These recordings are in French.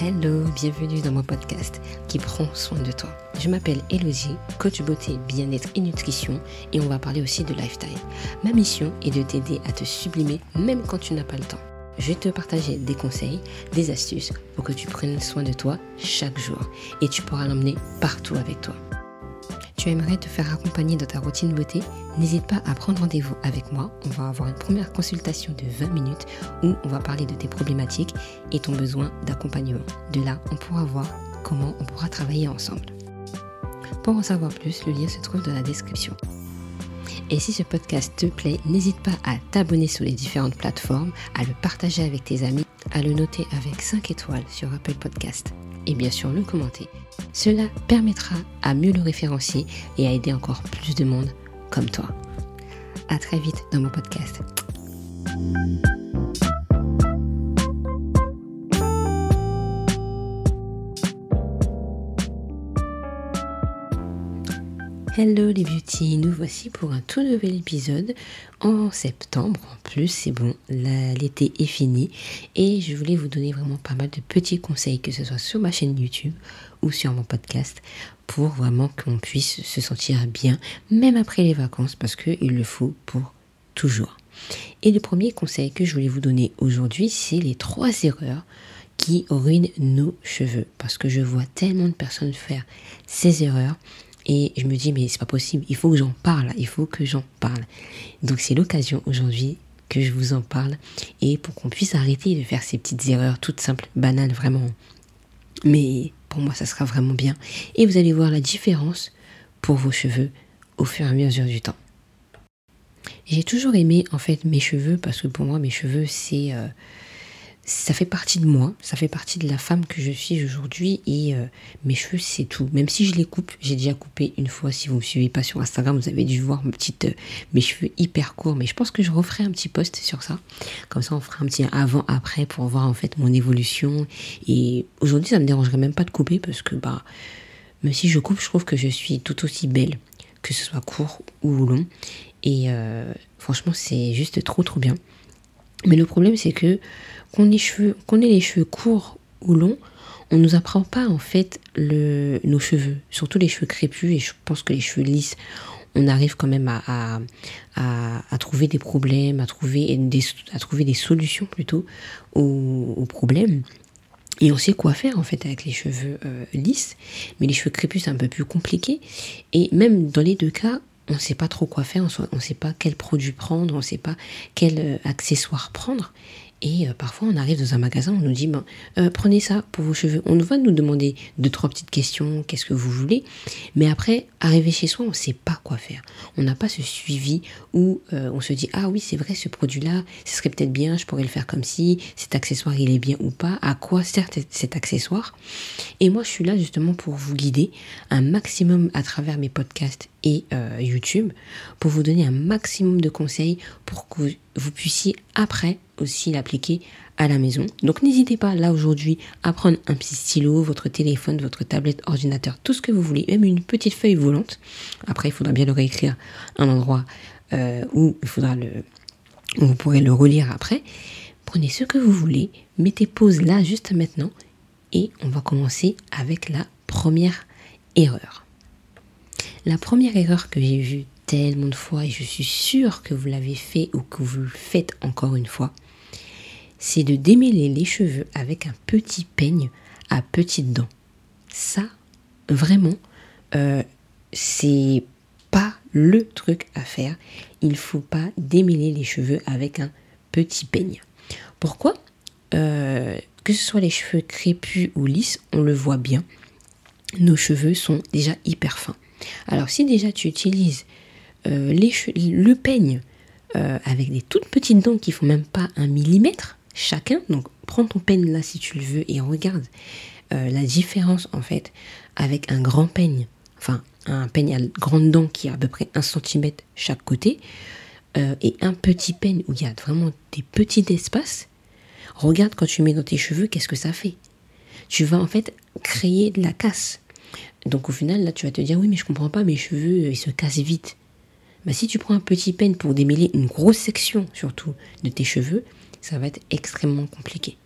Hello, bienvenue dans mon podcast qui prend soin de toi. Je m'appelle Elodie, coach beauté, bien-être et nutrition et on va parler aussi de lifestyle. Ma mission est de t'aider à te sublimer même quand tu n'as pas le temps. Je vais te partager des conseils, des astuces pour que tu prennes soin de toi chaque jour et tu pourras l'emmener partout avec toi tu aimerais te faire accompagner dans ta routine beauté, n'hésite pas à prendre rendez-vous avec moi. On va avoir une première consultation de 20 minutes où on va parler de tes problématiques et ton besoin d'accompagnement. De là, on pourra voir comment on pourra travailler ensemble. Pour en savoir plus, le lien se trouve dans la description. Et si ce podcast te plaît, n'hésite pas à t'abonner sur les différentes plateformes, à le partager avec tes amis, à le noter avec 5 étoiles sur Apple Podcast et bien sûr le commenter. Cela permettra à mieux le référencier et à aider encore plus de monde comme toi. À très vite dans mon podcast. Hello les beauty, nous voici pour un tout nouvel épisode en septembre. En plus, c'est bon, l'été est fini et je voulais vous donner vraiment pas mal de petits conseils, que ce soit sur ma chaîne YouTube ou sur mon podcast, pour vraiment qu'on puisse se sentir bien, même après les vacances, parce qu'il le faut pour toujours. Et le premier conseil que je voulais vous donner aujourd'hui, c'est les trois erreurs qui ruinent nos cheveux. Parce que je vois tellement de personnes faire ces erreurs et je me dis, mais c'est pas possible, il faut que j'en parle, il faut que j'en parle. Donc c'est l'occasion aujourd'hui que je vous en parle et pour qu'on puisse arrêter de faire ces petites erreurs toutes simples, banales vraiment. Mais pour moi, ça sera vraiment bien. Et vous allez voir la différence pour vos cheveux au fur et à mesure du temps. J'ai toujours aimé en fait mes cheveux parce que pour moi mes cheveux c'est euh, ça fait partie de moi, ça fait partie de la femme que je suis aujourd'hui et euh, mes cheveux c'est tout. Même si je les coupe, j'ai déjà coupé une fois. Si vous me suivez pas sur Instagram, vous avez dû voir mes petites, euh, mes cheveux hyper courts. Mais je pense que je referai un petit post sur ça. Comme ça, on fera un petit avant-après pour voir en fait mon évolution. Et aujourd'hui, ça me dérangerait même pas de couper parce que bah même si je coupe, je trouve que je suis tout aussi belle, que ce soit court ou long. Et euh, franchement, c'est juste trop trop bien. Mais le problème, c'est que qu'on ait, les cheveux courts ou longs, on nous apprend pas en fait nos cheveux, surtout les cheveux crépus et je pense que les cheveux lisses, on arrive quand même à, trouver des problèmes, à trouver des, à trouver des solutions plutôt aux, problèmes. Et on sait quoi faire en fait avec les cheveux euh, lisses, mais les cheveux crépus c'est un peu plus compliqué. Et même dans les deux cas, on ne sait pas trop quoi faire, on ne sait pas quel produit prendre, on ne sait pas quel euh, accessoire prendre. Et euh, parfois, on arrive dans un magasin, on nous dit, ben, euh, prenez ça pour vos cheveux. On va nous demander deux, trois petites questions, qu'est-ce que vous voulez. Mais après, arriver chez soi, on ne sait pas quoi faire. On n'a pas ce suivi où euh, on se dit, ah oui, c'est vrai, ce produit-là, ce serait peut-être bien, je pourrais le faire comme si, cet accessoire, il est bien ou pas, à quoi sert cet accessoire. Et moi, je suis là justement pour vous guider un maximum à travers mes podcasts et YouTube, pour vous donner un maximum de conseils pour que vous puissiez après aussi l'appliquer à la maison. Donc n'hésitez pas là aujourd'hui à prendre un petit stylo, votre téléphone, votre tablette, ordinateur, tout ce que vous voulez, même une petite feuille volante. Après, il faudra bien le réécrire à un endroit euh, où il faudra le, vous pourrez le relire après. Prenez ce que vous voulez, mettez pause là juste maintenant et on va commencer avec la première erreur. La première erreur que j'ai vue tellement de fois et je suis sûre que vous l'avez fait ou que vous le faites encore une fois, c'est de démêler les cheveux avec un petit peigne à petites dents. Ça, vraiment, euh, c'est pas le truc à faire. Il faut pas démêler les cheveux avec un petit peigne. Pourquoi? Euh, Que ce soit les cheveux crépus ou lisses, on le voit bien. Nos cheveux sont déjà hyper fins. Alors si déjà tu utilises euh, le peigne avec des toutes petites dents qui font même pas un millimètre chacun. Donc prends ton peigne là si tu le veux et regarde euh, la différence en fait avec un grand peigne, enfin un peigne à grande dent qui a à peu près un centimètre chaque côté et un petit peigne où il y a vraiment des petits espaces. Regarde quand tu mets dans tes cheveux, qu'est-ce que ça fait Tu vas en fait créer de la casse. Donc au final, là, tu vas te dire, oui, mais je comprends pas, mes cheveux, ils se cassent vite. Bah, si tu prends un petit peigne pour démêler une grosse section surtout de tes cheveux, ça va être extrêmement compliqué.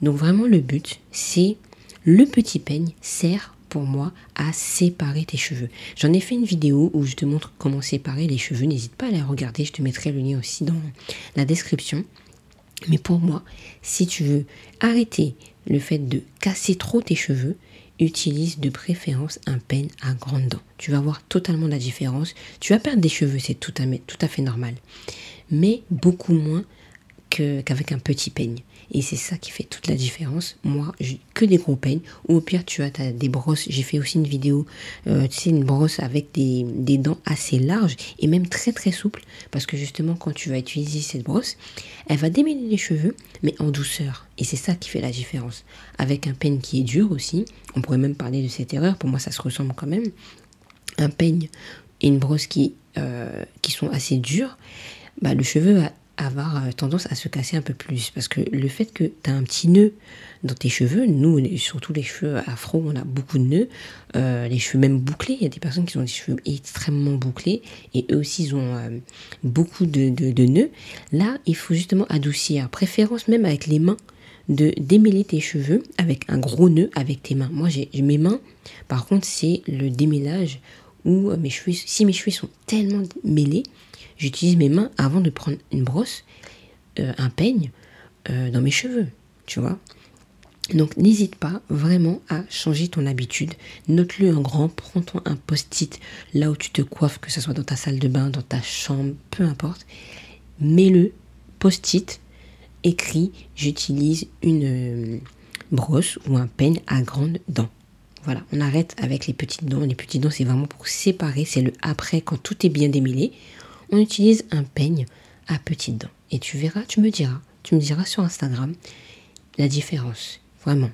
Donc vraiment le but, c'est le petit peigne sert pour moi à séparer tes cheveux. J'en ai fait une vidéo où je te montre comment séparer les cheveux. N'hésite pas à la regarder, je te mettrai le lien aussi dans la description. Mais pour moi, si tu veux arrêter le fait de casser trop tes cheveux, utilise de préférence un peigne à grandes dents. Tu vas voir totalement la différence. Tu vas perdre des cheveux, c'est tout à, tout à fait normal. Mais beaucoup moins qu'avec un petit peigne. Et c'est ça qui fait toute la différence. Moi, que des gros peignes. Ou au pire, tu as, des brosses. J'ai fait aussi une vidéo, euh, tu sais, une brosse avec des, des, dents assez larges et même très très souples. Parce que justement, quand tu vas utiliser cette brosse, elle va démêler les cheveux, mais en douceur. Et c'est ça qui fait la différence. Avec un peigne qui est dur aussi, on pourrait même parler de cette erreur. Pour moi, ça se ressemble quand même. Un peigne et une brosse qui, euh, qui sont assez durs, bah, le cheveu va avoir euh, tendance à se casser un peu plus. Parce que le fait que tu as un petit nœud dans tes cheveux, nous, surtout les cheveux afro, on a beaucoup de nœuds, euh, les cheveux même bouclés, il y a des personnes qui ont des cheveux extrêmement bouclés, et eux aussi, ils ont euh, beaucoup de, de, nœuds. Là, il faut justement adoucir, préférence même avec les mains, de démêler tes cheveux avec un gros nœud avec tes mains. Moi, j'ai mes mains, par contre, c'est le démêlage cheveux, si mes cheveux sont tellement mêlés, j'utilise mes mains avant de prendre une brosse, euh, un peigne euh, dans mes cheveux, tu vois. Donc n'hésite pas vraiment à changer ton habitude. Note-le en grand, prends-toi un post-it là où tu te coiffes, que ce soit dans ta salle de bain, dans ta chambre, peu importe. Mets-le, post-it, écrit, j'utilise une euh, brosse ou un peigne à grandes dents. Voilà, on arrête avec les petites dents. Les petites dents, c'est vraiment pour séparer, c'est le après quand tout est bien démêlé on utilise un peigne à petites dents. Et tu verras, tu me diras, tu me diras sur Instagram la différence, vraiment,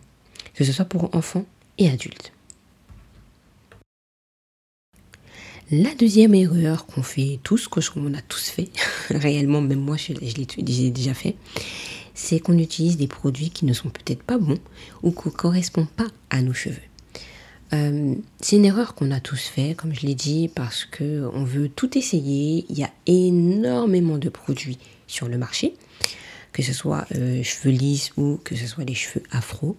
que ce soit pour enfants et adultes. La deuxième erreur qu'on fait tous, qu'on a tous fait, réellement, même moi je, je l'ai déjà fait, c'est qu'on utilise des produits qui ne sont peut-être pas bons ou qui ne correspondent pas à nos cheveux. Euh, c'est une erreur qu'on a tous fait, comme je l'ai dit, parce que on veut tout essayer. Il y a énormément de produits sur le marché, que ce soit euh, cheveux lisses ou que ce soit les cheveux afro.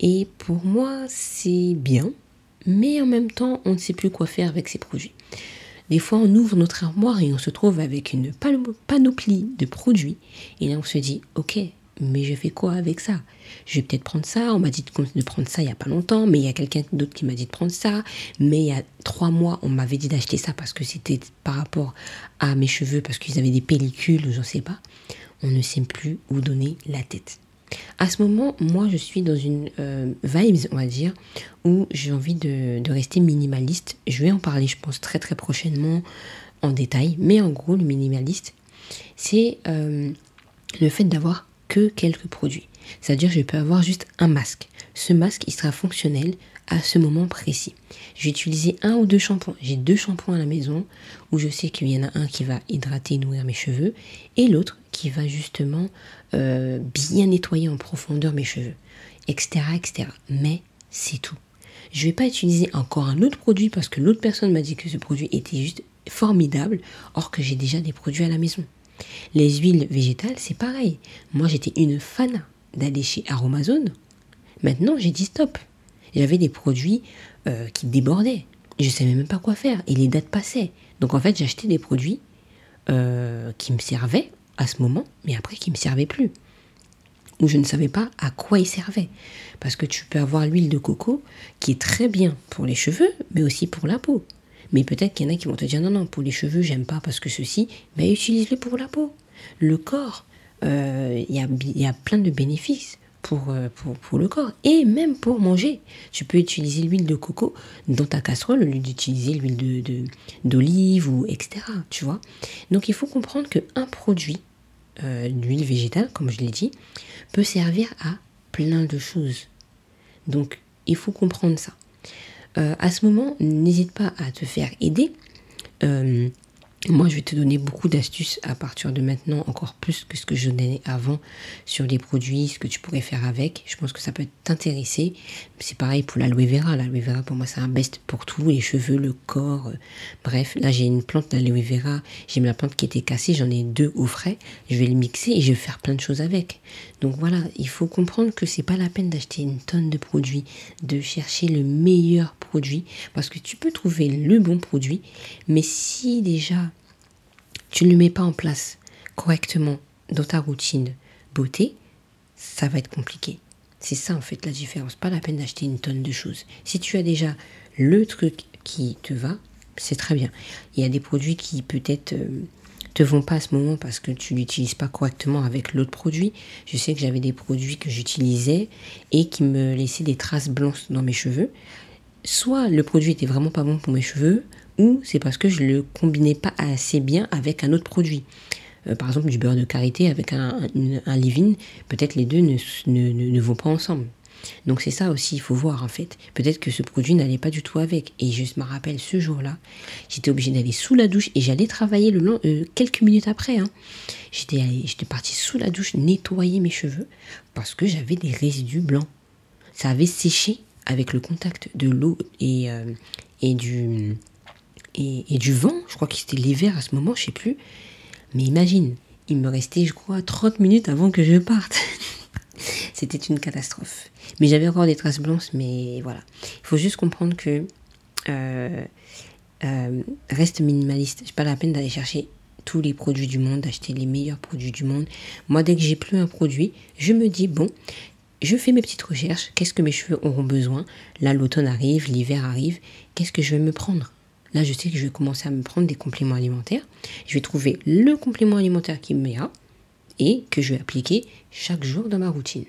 Et pour moi, c'est bien, mais en même temps, on ne sait plus quoi faire avec ces produits. Des fois, on ouvre notre armoire et on se trouve avec une panoplie de produits. Et là, on se dit, ok, mais je fais quoi avec ça? Je vais peut-être prendre ça, on m'a dit de prendre ça il n'y a pas longtemps, mais il y a quelqu'un d'autre qui m'a dit de prendre ça, mais il y a trois mois, on m'avait dit d'acheter ça parce que c'était par rapport à mes cheveux, parce qu'ils avaient des pellicules, je ne sais pas. On ne sait plus où donner la tête. À ce moment, moi, je suis dans une euh, vibes, on va dire, où j'ai envie de, rester minimaliste. Je vais en parler, je pense, très très prochainement en détail. Mais en gros, le minimaliste, c'est euh, le fait d'avoir quelques produits. C'est-à-dire je peux avoir juste un masque. Ce masque, il sera fonctionnel à ce moment précis. Je vais utiliser un ou deux shampoings. J'ai deux shampoings à la maison où je sais qu'il y en a un qui va hydrater et nourrir mes cheveux et l'autre qui va justement euh, bien nettoyer en profondeur mes cheveux, etc. etc. Mais c'est tout. Je vais pas utiliser encore un autre produit parce que l'autre personne m'a dit que ce produit était juste formidable, or que j'ai déjà des produits à la maison. Les huiles végétales, c'est pareil. Moi, j'étais une fan d'aller chez Aromazone. Maintenant, j'ai dit stop. J'avais des produits euh, qui débordaient. Je ne savais même pas quoi faire. Et les dates passaient. Donc, en fait, j'achetais des produits euh, qui me servaient à ce moment, mais après qui ne me servaient plus. Ou je ne savais pas à quoi ils servaient. Parce que tu peux avoir l'huile de coco qui est très bien pour les cheveux, mais aussi pour la peau. Mais peut-être qu'il y en a qui vont te dire non, non, pour les cheveux, j'aime pas parce que ceci, mais utilise-le pour la peau. Le corps, euh, il y, a, plein de bénéfices euh, pour, le corps et même pour manger. Tu peux utiliser l'huile de coco dans ta casserole au lieu d'utiliser l'huile d'olive ou etc. Tu vois Donc il faut comprendre qu'un produit, euh, l'huile végétale, comme je l'ai dit, peut servir à plein de choses. Donc il faut comprendre ça. Euh, à ce moment, n'hésite pas à te faire aider. Moi, je vais te donner beaucoup d'astuces à partir de maintenant, encore plus que ce que je donnais avant sur les produits, ce que tu pourrais faire avec. Je pense que ça peut t'intéresser. C'est pareil pour l'aloe vera. L'aloe vera, pour moi, c'est un best pour tout, les cheveux, le corps. Euh, bref, là, j'ai une plante d'aloe vera. J'ai la plante qui était cassée, j'en ai deux au frais. Je vais le mixer et je vais faire plein de choses avec. Donc voilà, il faut comprendre que c'est pas la peine d'acheter une tonne de produits, de chercher le meilleur produit, parce que tu peux trouver le bon produit, mais si déjà tu ne le mets pas en place correctement dans ta routine beauté, ça va être compliqué. C'est ça en fait la différence. Pas la peine d'acheter une tonne de choses. Si tu as déjà le truc qui te va, c'est très bien. Il y a des produits qui peut-être euh, te vont pas à ce moment parce que tu l'utilises pas correctement avec l'autre produit. Je sais que j'avais des produits que j'utilisais et qui me laissaient des traces blanches dans mes cheveux. Soit le produit était vraiment pas bon pour mes cheveux, ou c'est parce que je le combinais pas assez bien avec un autre produit. Euh, par exemple, du beurre de karité avec un, un, leave-in, peut-être les deux ne, ne, ne, vont pas ensemble. Donc c'est ça aussi, il faut voir en fait. Peut-être que ce produit n'allait pas du tout avec. Et je me rappelle ce jour-là, j'étais obligée d'aller sous la douche et j'allais travailler le long, euh, quelques minutes après. Hein. J'étais, j'étais partie sous la douche nettoyer mes cheveux parce que j'avais des résidus blancs. Ça avait séché avec le contact de l'eau et, euh, et du, et, du vent. Je crois que c'était l'hiver à ce moment, je sais plus. Mais imagine, il me restait, je crois, 30 minutes avant que je parte. c'était une catastrophe. Mais j'avais encore des traces blanches, mais voilà. Il faut juste comprendre que euh, euh, reste minimaliste. C'est pas la peine d'aller chercher tous les produits du monde, d'acheter les meilleurs produits du monde. Moi, dès que j'ai plus un produit, je me dis bon, je fais mes petites recherches. Qu'est-ce que mes cheveux auront besoin? Là, l'automne arrive, l'hiver arrive. Qu'est-ce que je vais me prendre? Là, je sais que je vais commencer à me prendre des compléments alimentaires. Je vais trouver le complément alimentaire qui me à et que je vais appliquer chaque jour dans ma routine.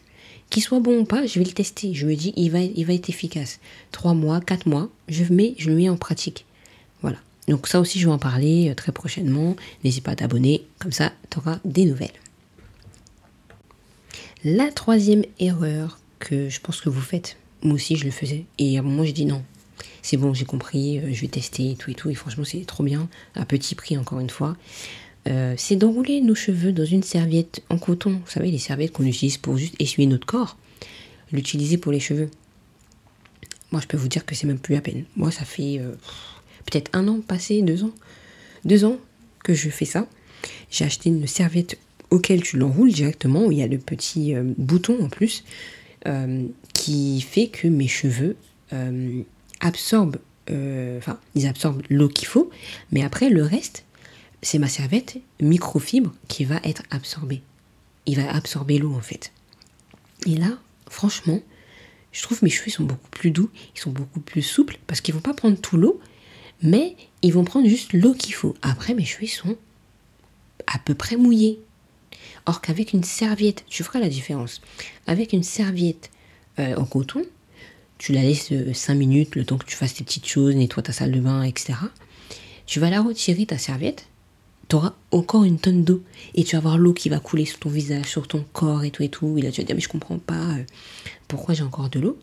Qu'il soit bon ou pas, je vais le tester. Je me dis, il va, il va être efficace. Trois mois, quatre mois, je, mets, je le mets en pratique. Voilà. Donc ça aussi, je vais en parler euh, très prochainement. N'hésite pas à t'abonner, comme ça, tu auras des nouvelles. La troisième erreur que je pense que vous faites, moi aussi je le faisais, et à un moment je dis non, c'est bon, j'ai compris, euh, je vais tester et tout et tout. Et franchement, c'est trop bien, à petit prix encore une fois. Euh, c'est d'enrouler nos cheveux dans une serviette en coton. Vous savez, les serviettes qu'on utilise pour juste essuyer notre corps. L'utiliser pour les cheveux. Moi, je peux vous dire que c'est même plus la peine. Moi, ça fait euh, peut-être un an passé, deux ans. Deux ans que je fais ça. J'ai acheté une serviette auquel tu l'enroules directement, où il y a le petit bouton en plus, qui fait que mes cheveux absorbent, euh, ils absorbent l'eau qu'il faut, mais après, le reste, c'est ma serviette microfibre qui va être absorbée. Il va absorber l'eau, en fait. Et là, franchement, je trouve mes cheveux sont beaucoup plus doux, ils sont beaucoup plus souples, parce qu'ils vont pas prendre tout l'eau, mais ils vont prendre juste l'eau qu'il faut. Après, mes cheveux sont à peu près mouillés. Or qu'avec une serviette, tu feras la différence. Avec une serviette euh, en coton, tu la laisses 5 euh, minutes, le temps que tu fasses tes petites choses, nettoie ta salle de bain, etc. Tu vas la retirer, ta serviette, tu auras encore une tonne d'eau. Et tu vas avoir l'eau qui va couler sur ton visage, sur ton corps et tout et tout. Et là, tu vas dire, mais je comprends pas euh, pourquoi j'ai encore de l'eau.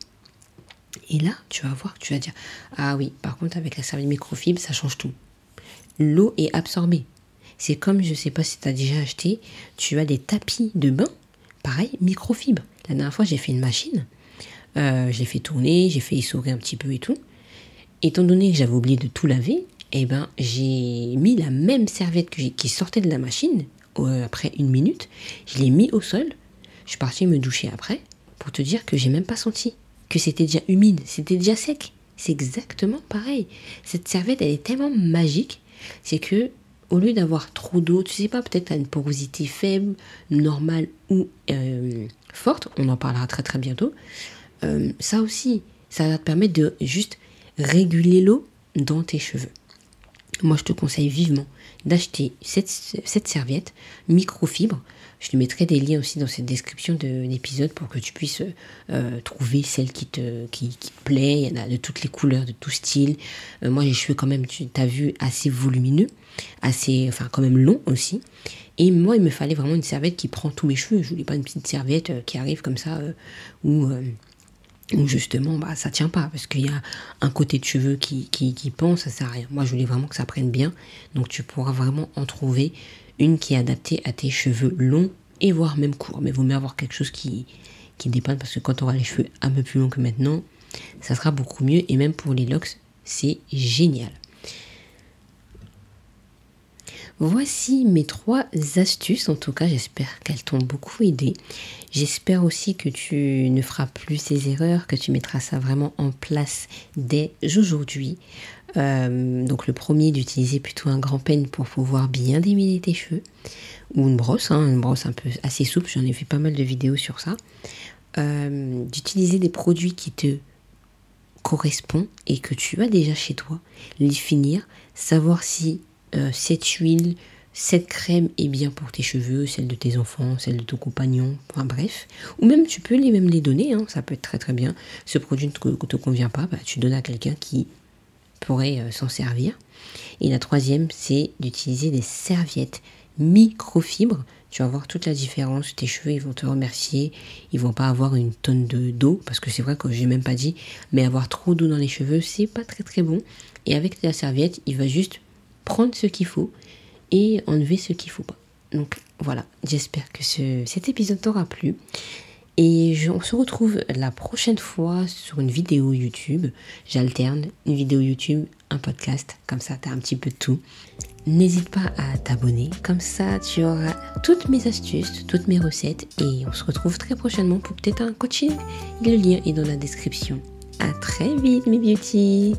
Et là, tu vas voir, tu vas dire, ah oui, par contre, avec la serviette microfibre, ça change tout. L'eau est absorbée. C'est comme, je sais pas si tu as déjà acheté, tu as des tapis de bain, pareil, microfibre. La dernière fois, j'ai fait une machine. Euh, j'ai fait tourner, j'ai fait essorer un petit peu et tout. Étant donné que j'avais oublié de tout laver, eh ben, j'ai mis la même serviette qui sortait de la machine, après une minute, je l'ai mis au sol. Je suis partie me doucher après, pour te dire que j'ai même pas senti que c'était déjà humide, c'était déjà sec. C'est exactement pareil. Cette serviette, elle est tellement magique, c'est que au lieu d'avoir trop d'eau, tu sais pas, peut-être as une porosité faible, normale ou euh, forte, on en parlera très très bientôt. Euh, ça aussi, ça va te permettre de juste réguler l'eau dans tes cheveux. Moi, je te conseille vivement d'acheter cette, serviette microfibre. Je te mettrai des liens aussi dans cette description de l'épisode pour que tu puisses euh, trouver celle qui te, qui, plaît. Il y en a de toutes les couleurs, de tout style. Euh, moi, j'ai cheveux quand même, tu as vu, assez volumineux, assez, enfin quand même long aussi. Et moi, il me fallait vraiment une serviette qui prend tous mes cheveux. Je voulais pas une petite serviette qui arrive comme ça, où ou justement bah ça tient pas parce qu'il y a un côté de cheveux qui, qui, qui pense ça sert à rien. Moi je voulais vraiment que ça prenne bien. Donc tu pourras vraiment en trouver une qui est adaptée à tes cheveux longs et voire même courts. Mais vaut mieux avoir quelque chose qui qui dépanne parce que quand tu auras les cheveux un peu plus longs que maintenant ça sera beaucoup mieux. Et même pour les locks c'est génial Voici mes trois astuces, en tout cas j'espère qu'elles t'ont beaucoup aidé. J'espère aussi que tu ne feras plus ces erreurs, que tu mettras ça vraiment en place dès aujourd'hui. Euh, donc le premier d'utiliser plutôt un grand peigne pour pouvoir bien démêler tes cheveux ou une brosse, hein, une brosse un peu assez souple, j'en ai fait pas mal de vidéos sur ça. Euh, d'utiliser des produits qui te correspondent et que tu as déjà chez toi, les finir, savoir si euh, cette huile, cette crème est bien pour tes cheveux, celle de tes enfants, celle de ton compagnon, enfin bref. Ou même tu peux les même les donner, hein, ça peut être très très bien. Ce produit ne te, convient pas, bah, tu donnes à quelqu'un qui pourrait euh, s'en servir. Et la troisième, c'est d'utiliser des serviettes microfibres. Tu vas voir toute la différence. Tes cheveux, ils vont te remercier. Ils vont pas avoir une tonne de d'eau parce que c'est vrai que j'ai même pas dit, mais avoir trop d'eau dans les cheveux, c'est pas très très bon. Et avec la serviette, il va juste prendre ce qu'il faut et enlever ce qu'il faut pas. Donc voilà, j'espère que ce, cet épisode t'aura plu. Et je, on se retrouve la prochaine fois sur une vidéo YouTube. J'alterne une vidéo YouTube, un podcast, comme ça tu as un petit peu de tout. N'hésite pas à t'abonner, comme ça tu auras toutes mes astuces, toutes mes recettes et on se retrouve très prochainement pour peut-être un coaching. Le lien est dans la description. À très vite mes beauty